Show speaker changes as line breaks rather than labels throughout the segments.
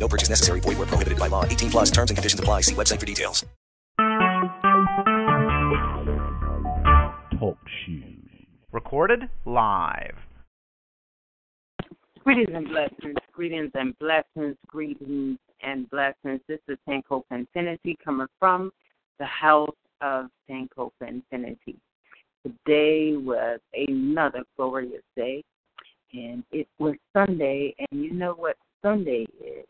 No purchase necessary. Void where prohibited by law. 18 plus terms and conditions apply. See website for details.
Talk shoes. Recorded live.
Greetings and blessings, greetings and blessings, greetings and blessings. This is Sankofa Infinity coming from the house of Sankofa Infinity. Today was another glorious day, and it was Sunday, and you know what Sunday is?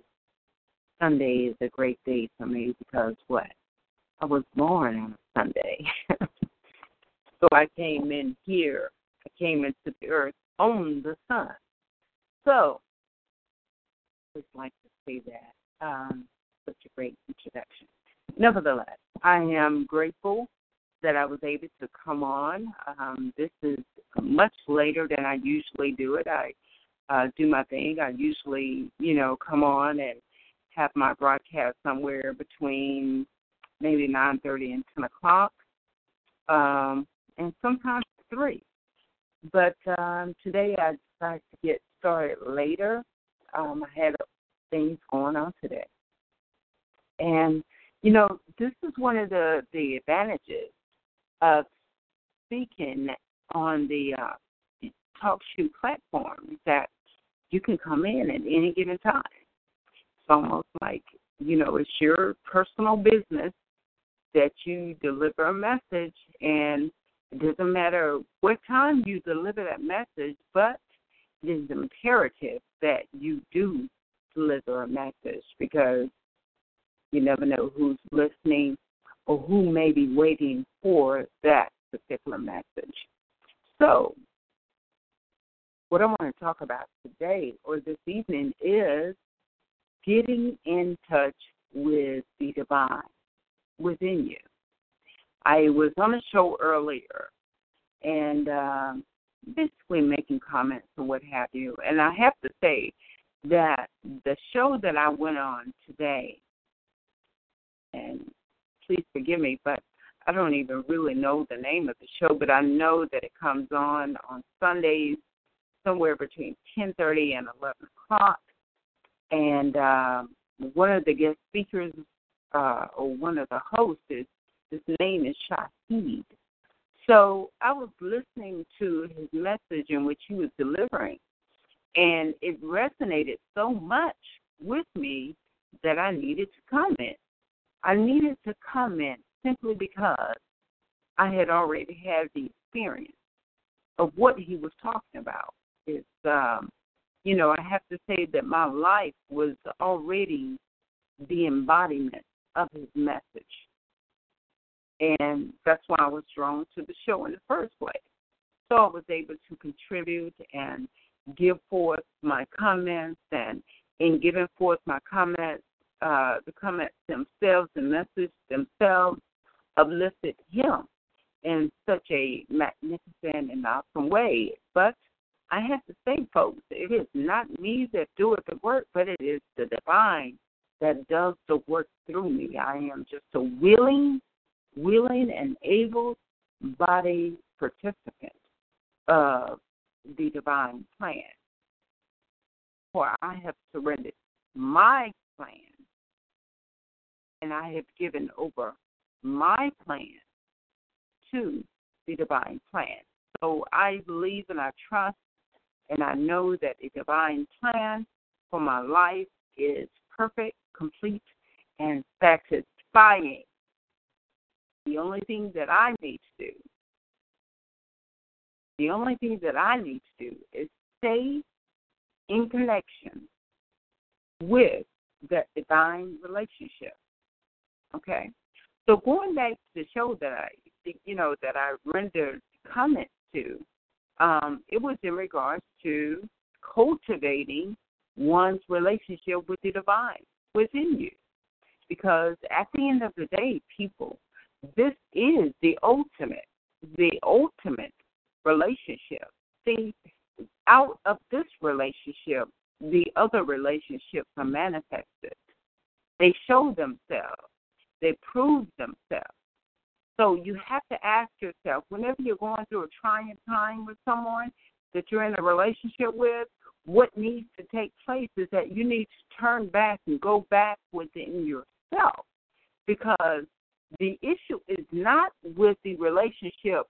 Sunday is a great day for me because what? I was born on a Sunday. so I came in here, I came into the earth on the sun. So, I just like to say that. Um, such a great introduction. Nevertheless, I am grateful that I was able to come on. Um, this is much later than I usually do it. I uh, do my thing. I usually, you know, come on and have my broadcast somewhere between maybe 9.30 and 10 o'clock, um, and sometimes 3. But um, today I decided to get started later. Um, I had things going on today. And, you know, this is one of the, the advantages of speaking on the uh, talk show platform that you can come in at any given time. Almost like, you know, it's your personal business that you deliver a message and it doesn't matter what time you deliver that message, but it is imperative that you do deliver a message because you never know who's listening or who may be waiting for that particular message. So, what I want to talk about today or this evening is getting in touch with the divine within you. I was on a show earlier and um, basically making comments and what have you. And I have to say that the show that I went on today, and please forgive me, but I don't even really know the name of the show, but I know that it comes on on Sundays somewhere between 10:30 and 11 o'clock. And um, one of the guest speakers uh, or one of the hosts is his name is Shahid. So I was listening to his message in which he was delivering, and it resonated so much with me that I needed to comment. I needed to comment simply because I had already had the experience of what he was talking about. It's, um, you know, I have to say that my life was already the embodiment of his message. And that's why I was drawn to the show in the first place. So I was able to contribute and give forth my comments and in giving forth my comments, uh, the comments themselves, the message themselves uplifted him in such a magnificent and awesome way. But I have to say, folks, it is not me that doeth the work, but it is the divine that does the work through me. I am just a willing, willing and able body participant of the divine plan. For I have surrendered my plan and I have given over my plan to the divine plan. So I believe and I trust and I know that the divine plan for my life is perfect, complete, and satisfying. The only thing that I need to do, the only thing that I need to do is stay in connection with that divine relationship. Okay? So going back to the show that I, you know, that I rendered comments to, um, it was in regards to cultivating one's relationship with the divine within you. Because at the end of the day, people, this is the ultimate, the ultimate relationship. See, out of this relationship, the other relationships are manifested. They show themselves, they prove themselves. So you have to ask yourself whenever you're going through a trying time with someone that you're in a relationship with, what needs to take place is that you need to turn back and go back within yourself because the issue is not with the relationship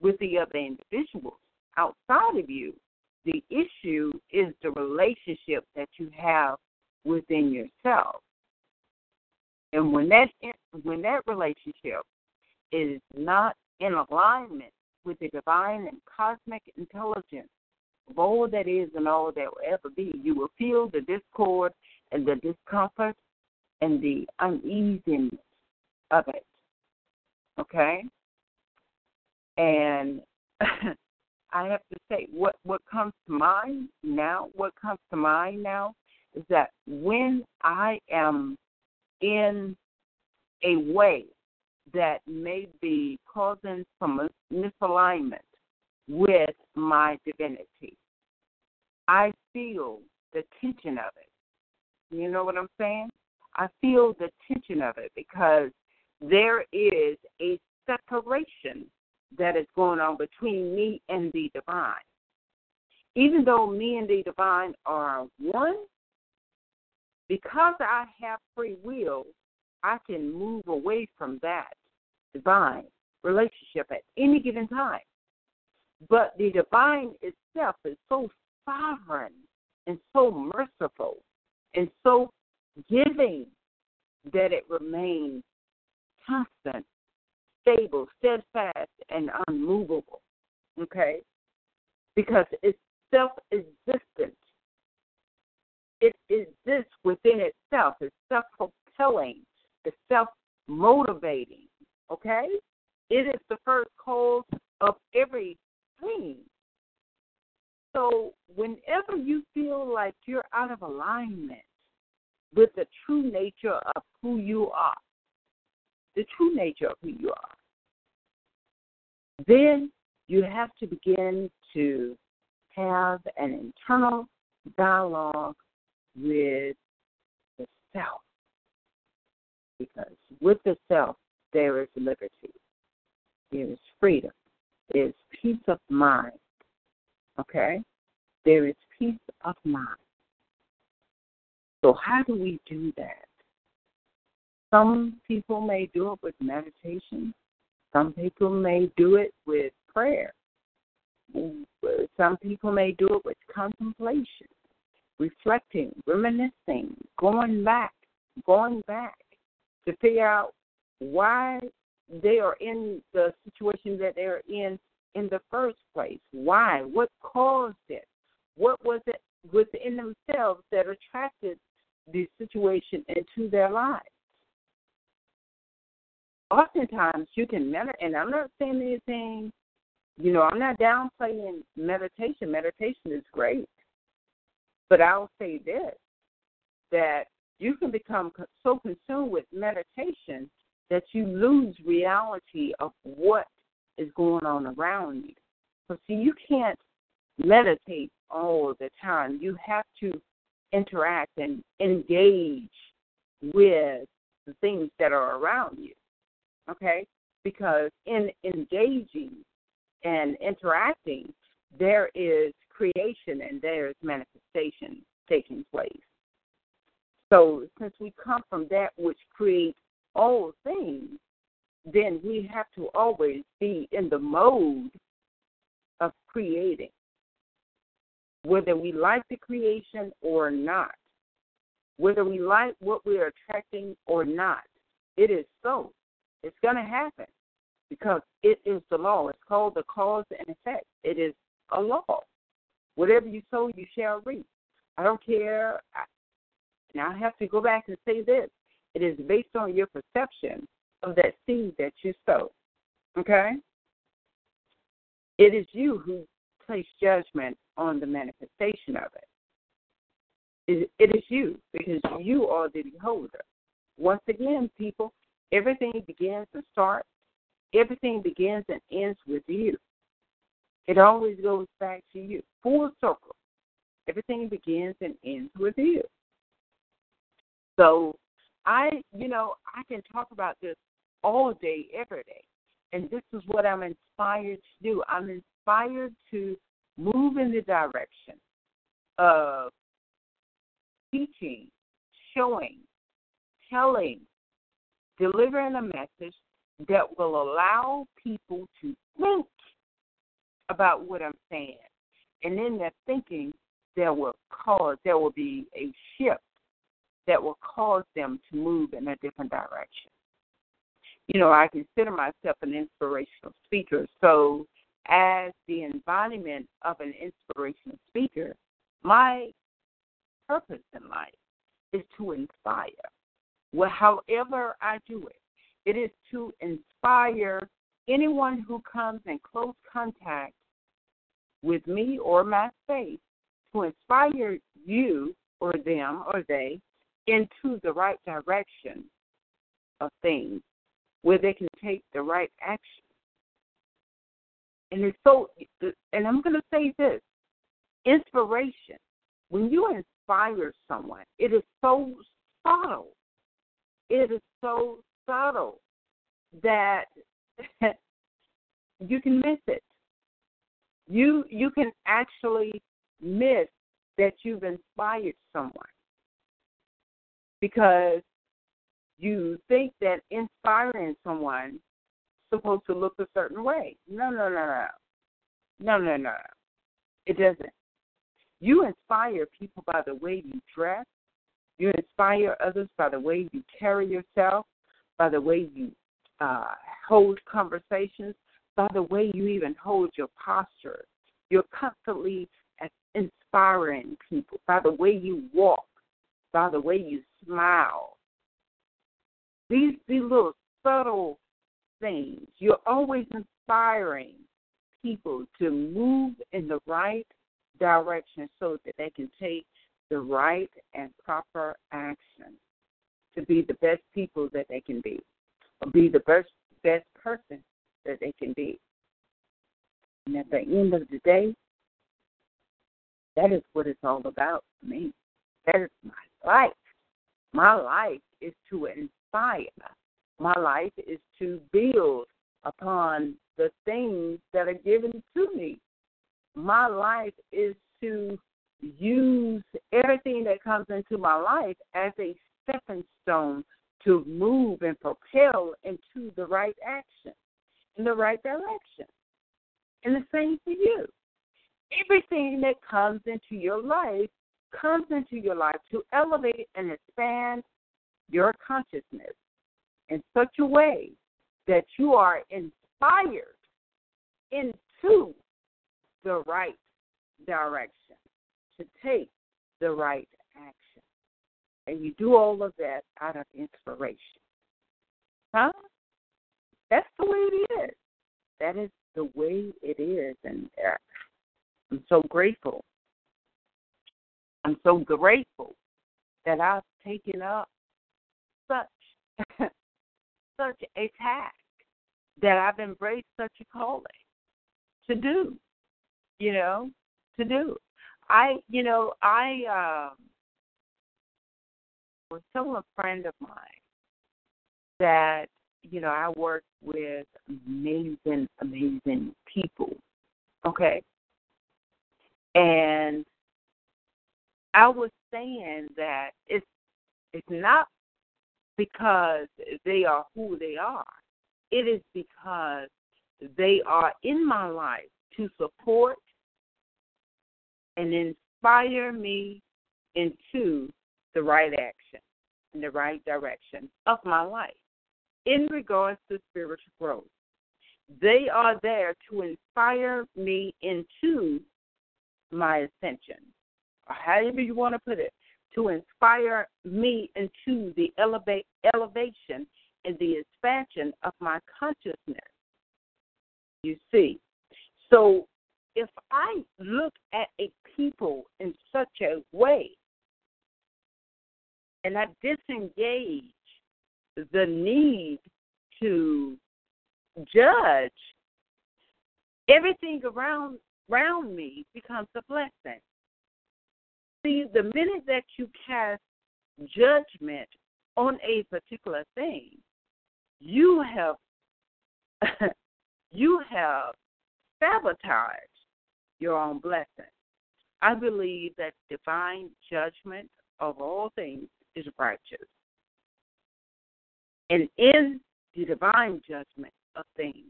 with the other individuals outside of you. The issue is the relationship that you have within yourself. And when that when that relationship is not in alignment with the divine and cosmic intelligence of all that is and all that will ever be, you will feel the discord and the discomfort and the uneasiness of it. Okay? And I have to say, what, what comes to mind now, what comes to mind now is that when I am in a way that may be causing some misalignment with my divinity. I feel the tension of it. You know what I'm saying? I feel the tension of it because there is a separation that is going on between me and the divine. Even though me and the divine are one, because I have free will, I can move away from that divine relationship at any given time. But the divine itself is so sovereign and so merciful and so giving that it remains constant, stable, steadfast, and unmovable. Okay? Because it's self existent. It exists within itself. It's self propelling. It's self motivating. Okay? It is the first cause of everything. So, whenever you feel like you're out of alignment with the true nature of who you are, the true nature of who you are, then you have to begin to have an internal dialogue with the self. Because with the self, there is liberty, there is freedom, there is peace of mind. Okay? There is peace of mind. So, how do we do that? Some people may do it with meditation, some people may do it with prayer, some people may do it with contemplation, reflecting, reminiscing, going back, going back to figure out why they are in the situation that they're in in the first place. Why? What caused it? What was it within themselves that attracted the situation into their lives? Oftentimes, you can meditate, and I'm not saying anything, you know, I'm not downplaying meditation. Meditation is great. But I'll say this that you can become so consumed with meditation that you lose reality of what is going on around you. So, see, you can't meditate all the time. You have to interact and engage with the things that are around you. Okay? Because in engaging and interacting, there is creation and there is manifestation taking place. So, since we come from that which creates all things, then we have to always be in the mode of creating, whether we like the creation or not, whether we like what we're attracting or not. It is so. It's going to happen because it is the law. It's called the cause and effect. It is a law. Whatever you sow, you shall reap. I don't care. Now I have to go back and say this. It is based on your perception of that seed that you sow. Okay? It is you who place judgment on the manifestation of it. It, is you because you are the beholder. once again, people, everything begins and starts, everything begins and ends with you. It always goes back to you, full circle. Everything begins and ends with you. So, I, you know, I can talk about this all day, every day. And this is what I'm inspired to do. I'm inspired to move in the direction of teaching, showing, telling, delivering a message that will allow people to think about what I'm saying. And in that thinking, there will cause, there will be a shift that will cause them to move in a different direction. You know, I consider myself an inspirational speaker. So, as the embodiment of an inspirational speaker, my purpose in life is to inspire. Well, however I do it, it is to inspire anyone who comes in close contact with me or my space to inspire you or them or they into the right direction of things where they can take the right action. And it's so, and I'm going to say this inspiration, when you inspire someone, it is so subtle. It is so subtle that you can miss it. You you can actually miss that you've inspired someone because you think that inspiring someone is supposed to look a certain way. No, no, no, no. No, no, no. It doesn't. You inspire people by the way you dress. You inspire others by the way you carry yourself, by the way you uh, hold conversations, by the way you even hold your posture. You're constantly inspiring people by the way you walk, by the way you smile. These these little subtle things. You're always inspiring people to move in the right direction so that they can take the right and proper action to be the best people that they can be, or be the best best person that they can be. And at the end of the day, that is what it's all about for me. That is my life. My life is to inspire. My life is to build upon the things that are given to me. My life is to use everything that comes into my life as a stepping stone to move and propel into the right action, in the right direction. And the same for you. Everything that comes into your life comes into your life to elevate and expand your consciousness in such a way that you are inspired into the right direction to take the right action. And you do all of that out of inspiration. Huh? That's the way it is. That is the way it is. And uh, I'm so grateful. I'm so grateful that I've taken up such such a task that I've embraced such a calling to do. You know, to do. I, you know, I um, was telling a friend of mine that you know I work with amazing, amazing people. Okay, and I was saying that it's it's not because they are who they are. It is because they are in my life to support and inspire me into the right action, in the right direction of my life in regards to spiritual growth. They are there to inspire me into my ascension, however you want to put it, to inspire me into the elevate, elevation and the expansion of my consciousness. You see, so if I look at a people in such a way and I disengage the need to judge, everything around around me becomes a blessing. See, the minute that you cast judgment on a particular thing, you have you have sabotaged your own blessing. I believe that divine judgment of all things is righteous. And in the divine judgment of things,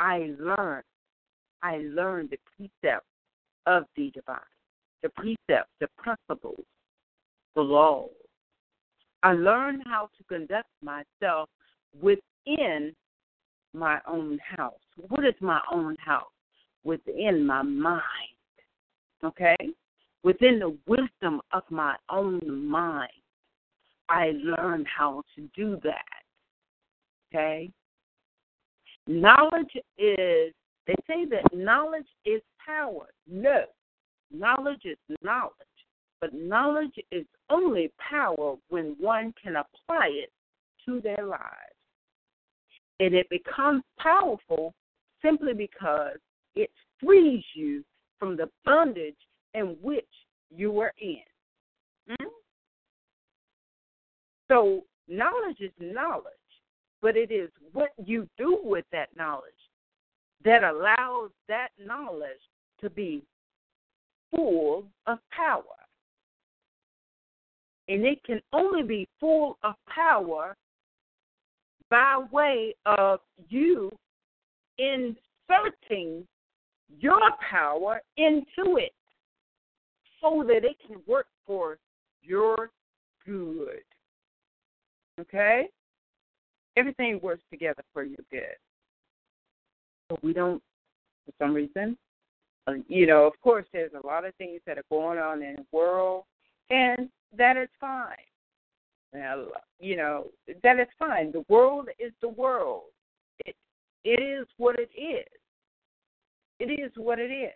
I learn, I learn the precepts of the divine, the precepts, the principles, the laws. I learn how to conduct myself within my own house. What is my own house? Within my mind. Okay? Within the wisdom of my own mind. I learn how to do that. Okay? Knowledge is, they say that knowledge is power. No, knowledge is knowledge. But knowledge is only power when one can apply it to their lives. And it becomes powerful simply because it frees you from the bondage in which you were in. Hmm? So, knowledge is knowledge, but it is what you do with that knowledge that allows that knowledge to be full of power. And it can only be full of power by way of you inserting your power into it so that it can work for your good. Okay? Everything works together for your good. But we don't, for some reason, Um, you know, of course, there's a lot of things that are going on in the world, and that is fine. Well, you know, that is fine. The world is the world. It it is what it is. It is what it is.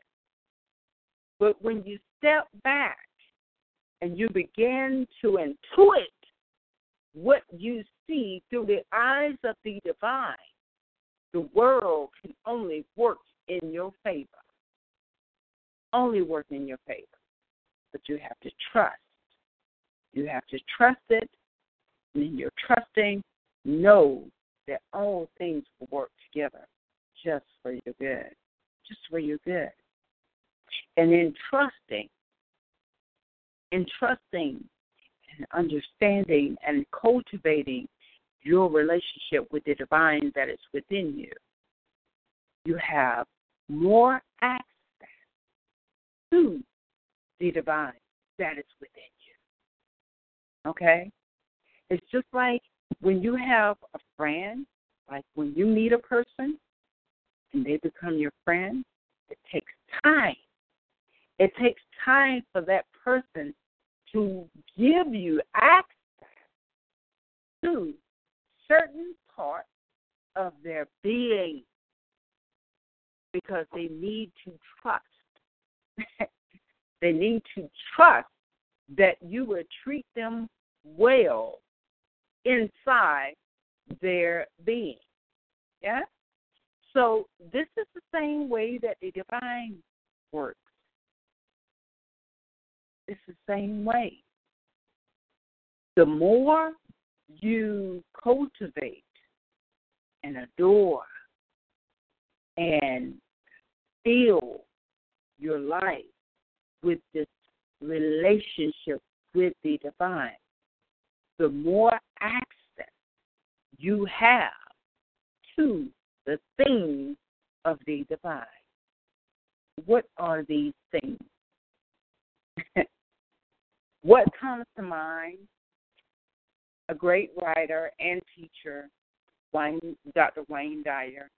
But when you step back and you begin to intuit what you see through the eyes of the divine, the world can only work in your favor. Only work in your favor. But you have to trust. You have to trust it and you're trusting, know that all things will work together just for your good, just for your good. And in trusting, in trusting and understanding and cultivating your relationship with the divine that is within you, you have more access the divine that is within you. Okay? It's just like when you have a friend, like when you meet a person and they become your friend, it takes time. It takes time for that person to give you access to certain parts of their being because they need to trust. they need to trust that you will treat them well inside their being. Yeah? So this is the same way that the divine works. It's the same way. The more you cultivate and adore and fill your life with this relationship with the divine, the more access you have to the things of the divine. What are these things? what comes to mind? A great writer and teacher, Wayne, Dr. Wayne Dyer,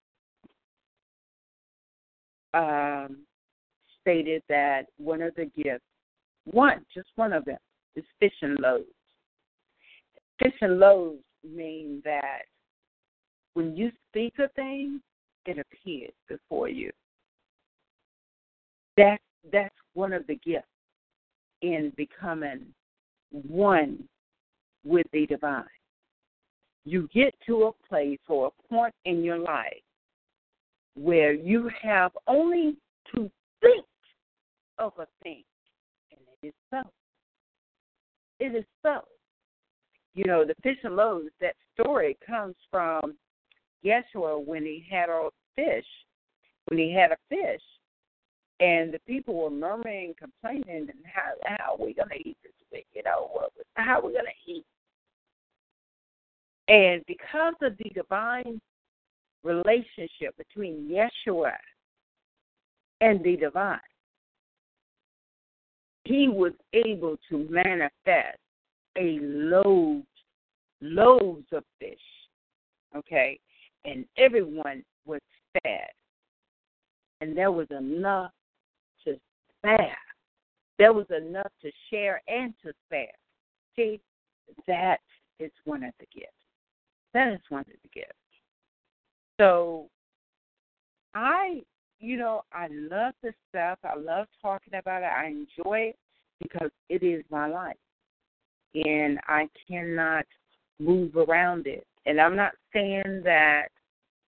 um, stated that one of the gifts, one, just one of them, is fishing loaves. Fish and loaves mean that when you speak a thing, it appears before you. That that's one of the gifts in becoming one with the divine. you get to a place or a point in your life where you have only to think of a thing, and it is so. It is so. You know, the fish and loaves, that story comes from Yeshua when he had a fish, when he had a fish, and the people were murmuring, complaining, and how how are we going to eat this week? You know, what, how are we going to eat? And because of the divine relationship between Yeshua and the divine, he was able to manifest a load, loads of fish. Okay? And everyone was fed. And there was enough to spare. There was enough to share and to spare. See, that is one of the gifts. That is one of the gifts. So I, you know, I love this stuff. I love talking about it. I enjoy it because it is my life. And I cannot move around it. And I'm not saying that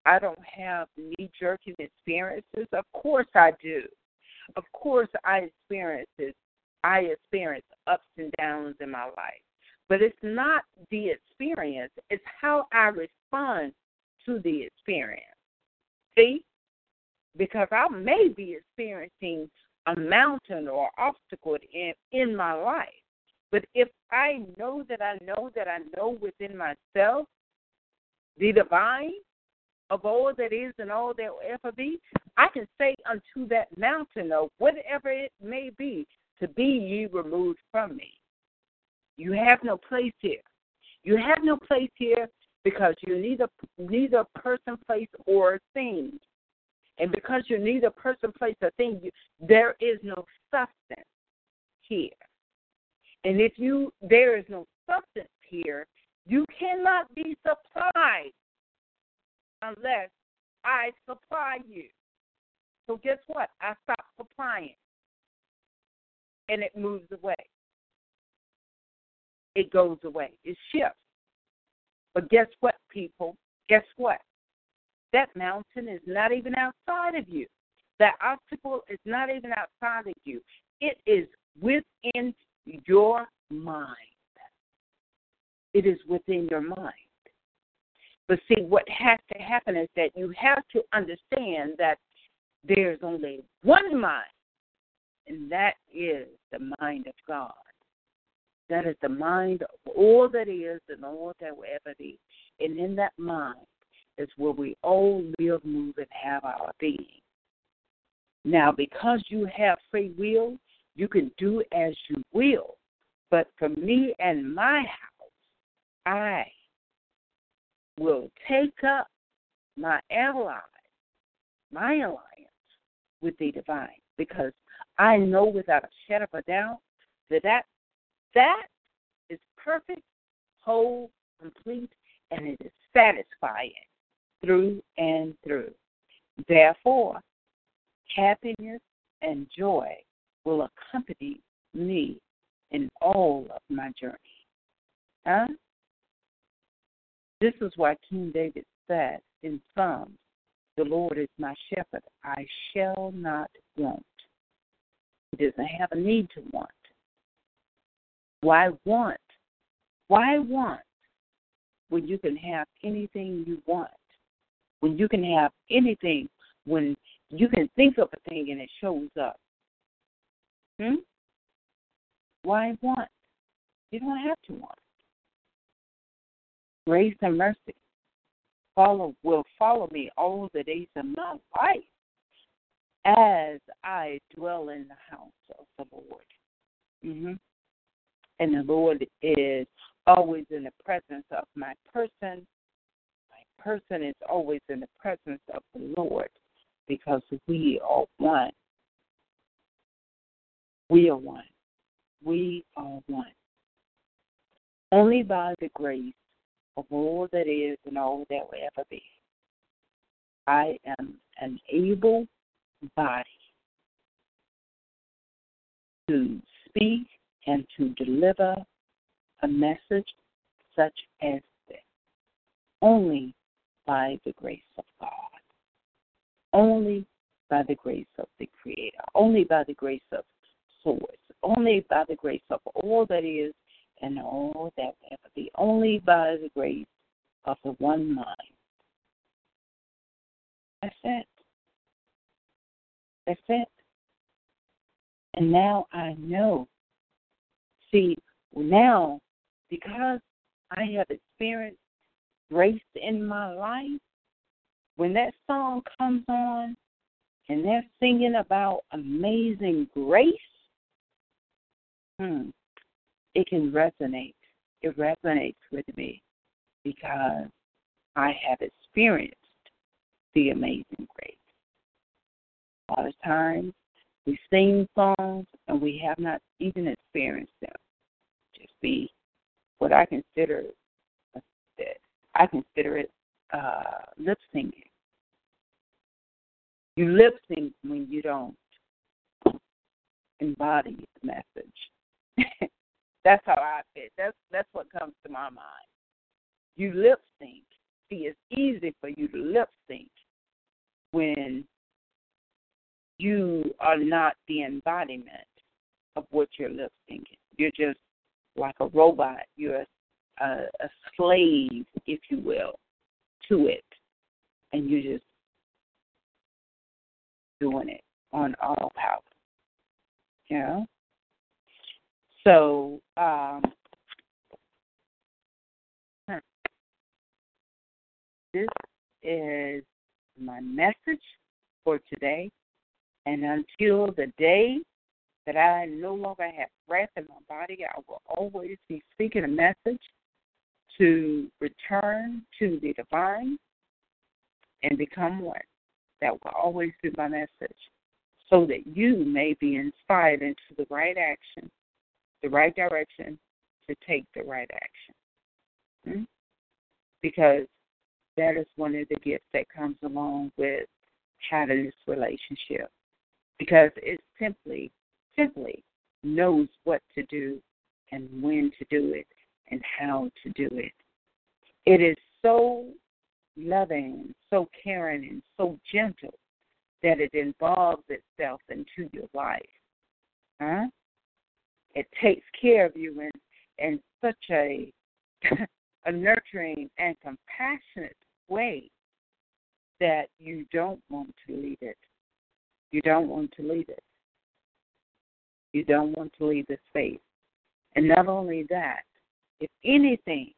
I don't have knee jerking experiences. Of course I do. Of course I experience it. I experience ups and downs in my life. But it's not the experience, it's how I respond to the experience. See? Because I may be experiencing a mountain or obstacle in, in my life. But if I know that I know that I know within myself the divine of all that is and all that will ever be, I can say unto that mountain or whatever it may be, to be ye removed from me. You have no place here. You have no place here because you're neither neither person, place, or thing. And because you're neither person, place, or thing, you, there is no substance here. And if you there is no substance here, you cannot be supplied unless I supply you. So guess what? I stop supplying. And it moves away it goes away. It shifts. But guess what, people? Guess what? That mountain is not even outside of you. That obstacle is not even outside of you. It is within your mind. It is within your mind. But see, what has to happen is that you have to understand that there's only one mind, and that is the mind of God. That is the mind of all that is and all that will ever be. And in that mind is where we all live, move, and have our being. Now, because you have free will, you can do as you will. But for me and my house, I will take up my ally, my alliance with the divine, because I know without a shadow of a doubt that that that is perfect, whole, complete, and it is satisfying through and through. Therefore, happiness and joy will accompany me in all of my journey. Huh? This is why King David said in Psalms, The Lord is my shepherd, I shall not want. He doesn't have a need to want. Why want? Why want when you can have anything you want? When you can have anything, when you can think of a thing and it shows up. Hmm? Why want? You don't have to want. Grace and mercy follow will follow me all the days of my life as I dwell in the house of the Lord. Mm-hmm and the Lord is always in the presence of my person. Person is always in the presence of the Lord because we are one. We are one. We are one. Only by the grace of all that is and all that will ever be. I am an able body to speak and to deliver a message such as this. only by the grace of God. Only by the grace of the Creator. Only by the grace of Source. Only by the grace of all that is and all that ever be. Only by the grace of the one mind. That's it. That's it. And now I know. See, now, because I have experienced grace in my life, when that song comes on and they're singing about amazing grace, hmm, it can resonate. It resonates with me because I have experienced the amazing grace. A lot of times we sing songs and we have not even experienced them. Just be what I consider I consider it uh, lip syncing. You lip sync when you don't embody the message. that's how I fit. That's that's what comes to my mind. You lip sync. See, it's easy for you to lip sync when you are not the embodiment of what you're lip syncing. You're just like a robot. You're a, a, a slave, if you will, to it, and you're just doing it on autopilot. You know. So um, this is my message for today. And until the day that I no longer have breath in my body, I will always be speaking a message to return to the divine and become one. That will always be my message so that you may be inspired into the right action, the right direction to take the right action. Hmm? Because that is one of the gifts that comes along with having this relationship. Because it simply, simply knows what to do and when to do it and how to do it. It is so loving, so caring, and so gentle that it involves itself into your life. Huh? It takes care of you in, in such a a nurturing and compassionate way that you don't want to leave it. You don't want to leave it. You don't want to leave the space. And not only that, if anything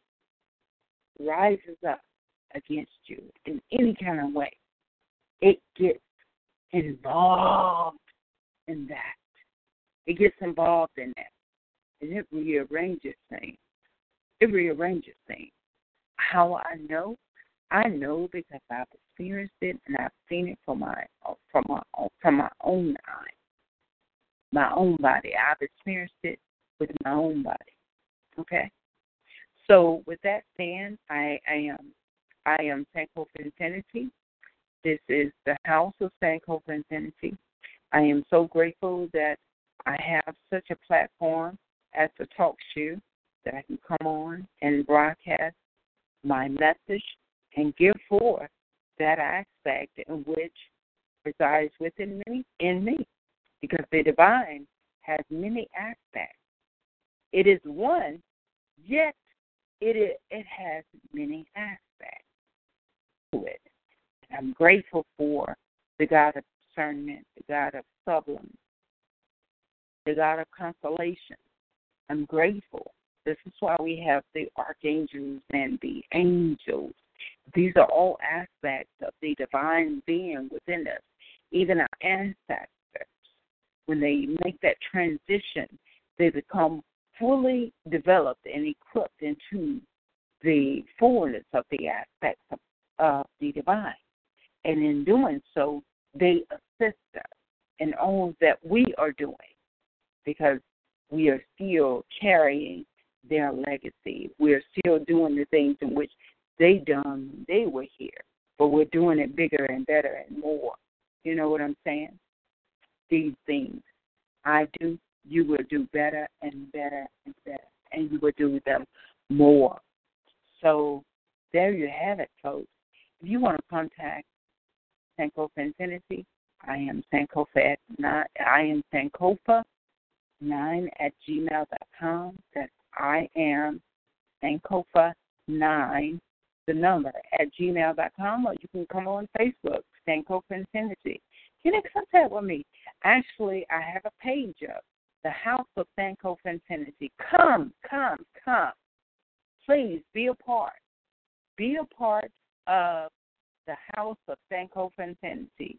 rises up against you in any kind of way, it gets involved in that. It gets involved in that. And it rearranges things. It rearranges things. How I know? I know because I've experienced it and I've seen it from my from my from my own eyes, my own body. I've experienced it with my own body. Okay. So with that said, I, I am I am Sankofa Infinity. This is the house of Sankofa Infinity. I am so grateful that I have such a platform as the talk show that I can come on and broadcast my message and give forth that aspect in which resides within me in me. Because the divine has many aspects. It is one, yet it is, it has many aspects to it. I'm grateful for the God of discernment, the God of sublime, the God of consolation. I'm grateful this is why we have the archangels and the angels. These are all aspects of the divine being within us. Even our ancestors, when they make that transition, they become fully developed and equipped into the fullness of the aspects of, of the divine. And in doing so, they assist us in all that we are doing because we are still carrying their legacy. We're still doing the things in which they done when they were here, but we're doing it bigger and better and more. You know what I'm saying? These things I do, you will do better and better and better, and you will do them more. So there you have it, folks. If you want to contact Sankofa Infinity, I am Sankofa at nine, I am Sankofa nine at gmail.com. That's I am Sankofa nine, the number at gmail.com, or you can come on Facebook, Sankofa Infinity. Get in contact with me. Actually, I have a page up, the House of Sankofa Infinity. Come, come, come. Please be a part. Be a part of the House of Sankofa Infinity.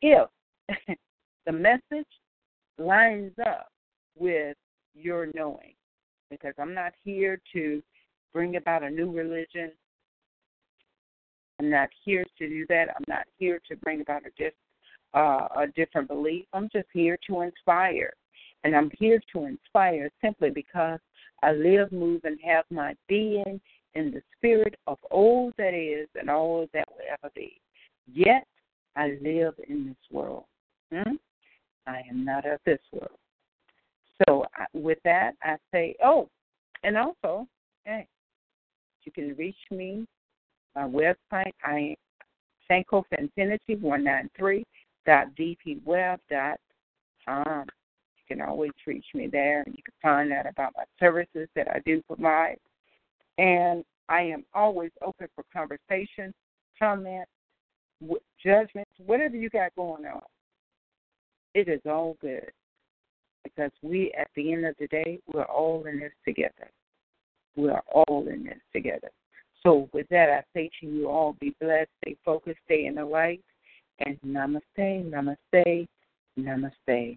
If the message lines up with your knowing, because I'm not here to bring about a new religion. I'm not here to do that. I'm not here to bring about a, dis, uh, a different belief. I'm just here to inspire. And I'm here to inspire simply because I live, move, and have my being in the spirit of all that is and all that will ever be. Yet I live in this world. Hmm? I am not of this world. So with that, I say, oh, and also, hey, you can reach me. My website, I Sankofa Infinity one nine three dot dpweb dot com. Can always reach me there, and you can find out about my services that I do provide. And I am always open for conversation, comment, judgments, whatever you got going on. It is all good because we, at the end of the day, we're all in this together. We are all in this together. So, with that, I say to you all be blessed, stay focused, stay in the light, and namaste, namaste, namaste.